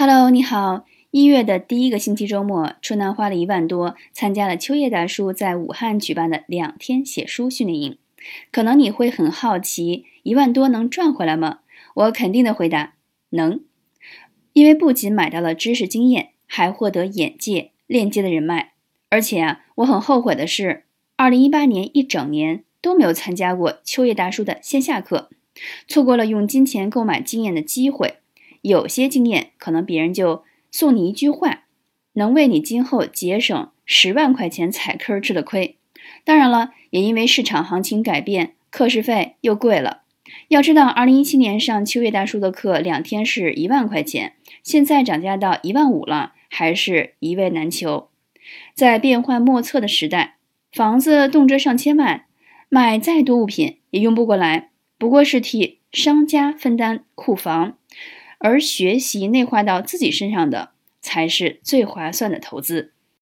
Hello，你好。一月的第一个星期周末，春楠花了一万多参加了秋叶大叔在武汉举办的两天写书训练营。可能你会很好奇，一万多能赚回来吗？我肯定的回答，能。因为不仅买到了知识经验，还获得眼界、链接的人脉。而且啊，我很后悔的是，二零一八年一整年都没有参加过秋叶大叔的线下课，错过了用金钱购买经验的机会。有些经验可能别人就送你一句话，能为你今后节省十万块钱踩坑吃的亏。当然了，也因为市场行情改变，课时费又贵了。要知道，二零一七年上秋叶大叔的课两天是一万块钱，现在涨价到一万五了，还是一位难求。在变幻莫测的时代，房子动辄上千万，买再多物品也用不过来，不过是替商家分担库房。而学习内化到自己身上的，才是最划算的投资。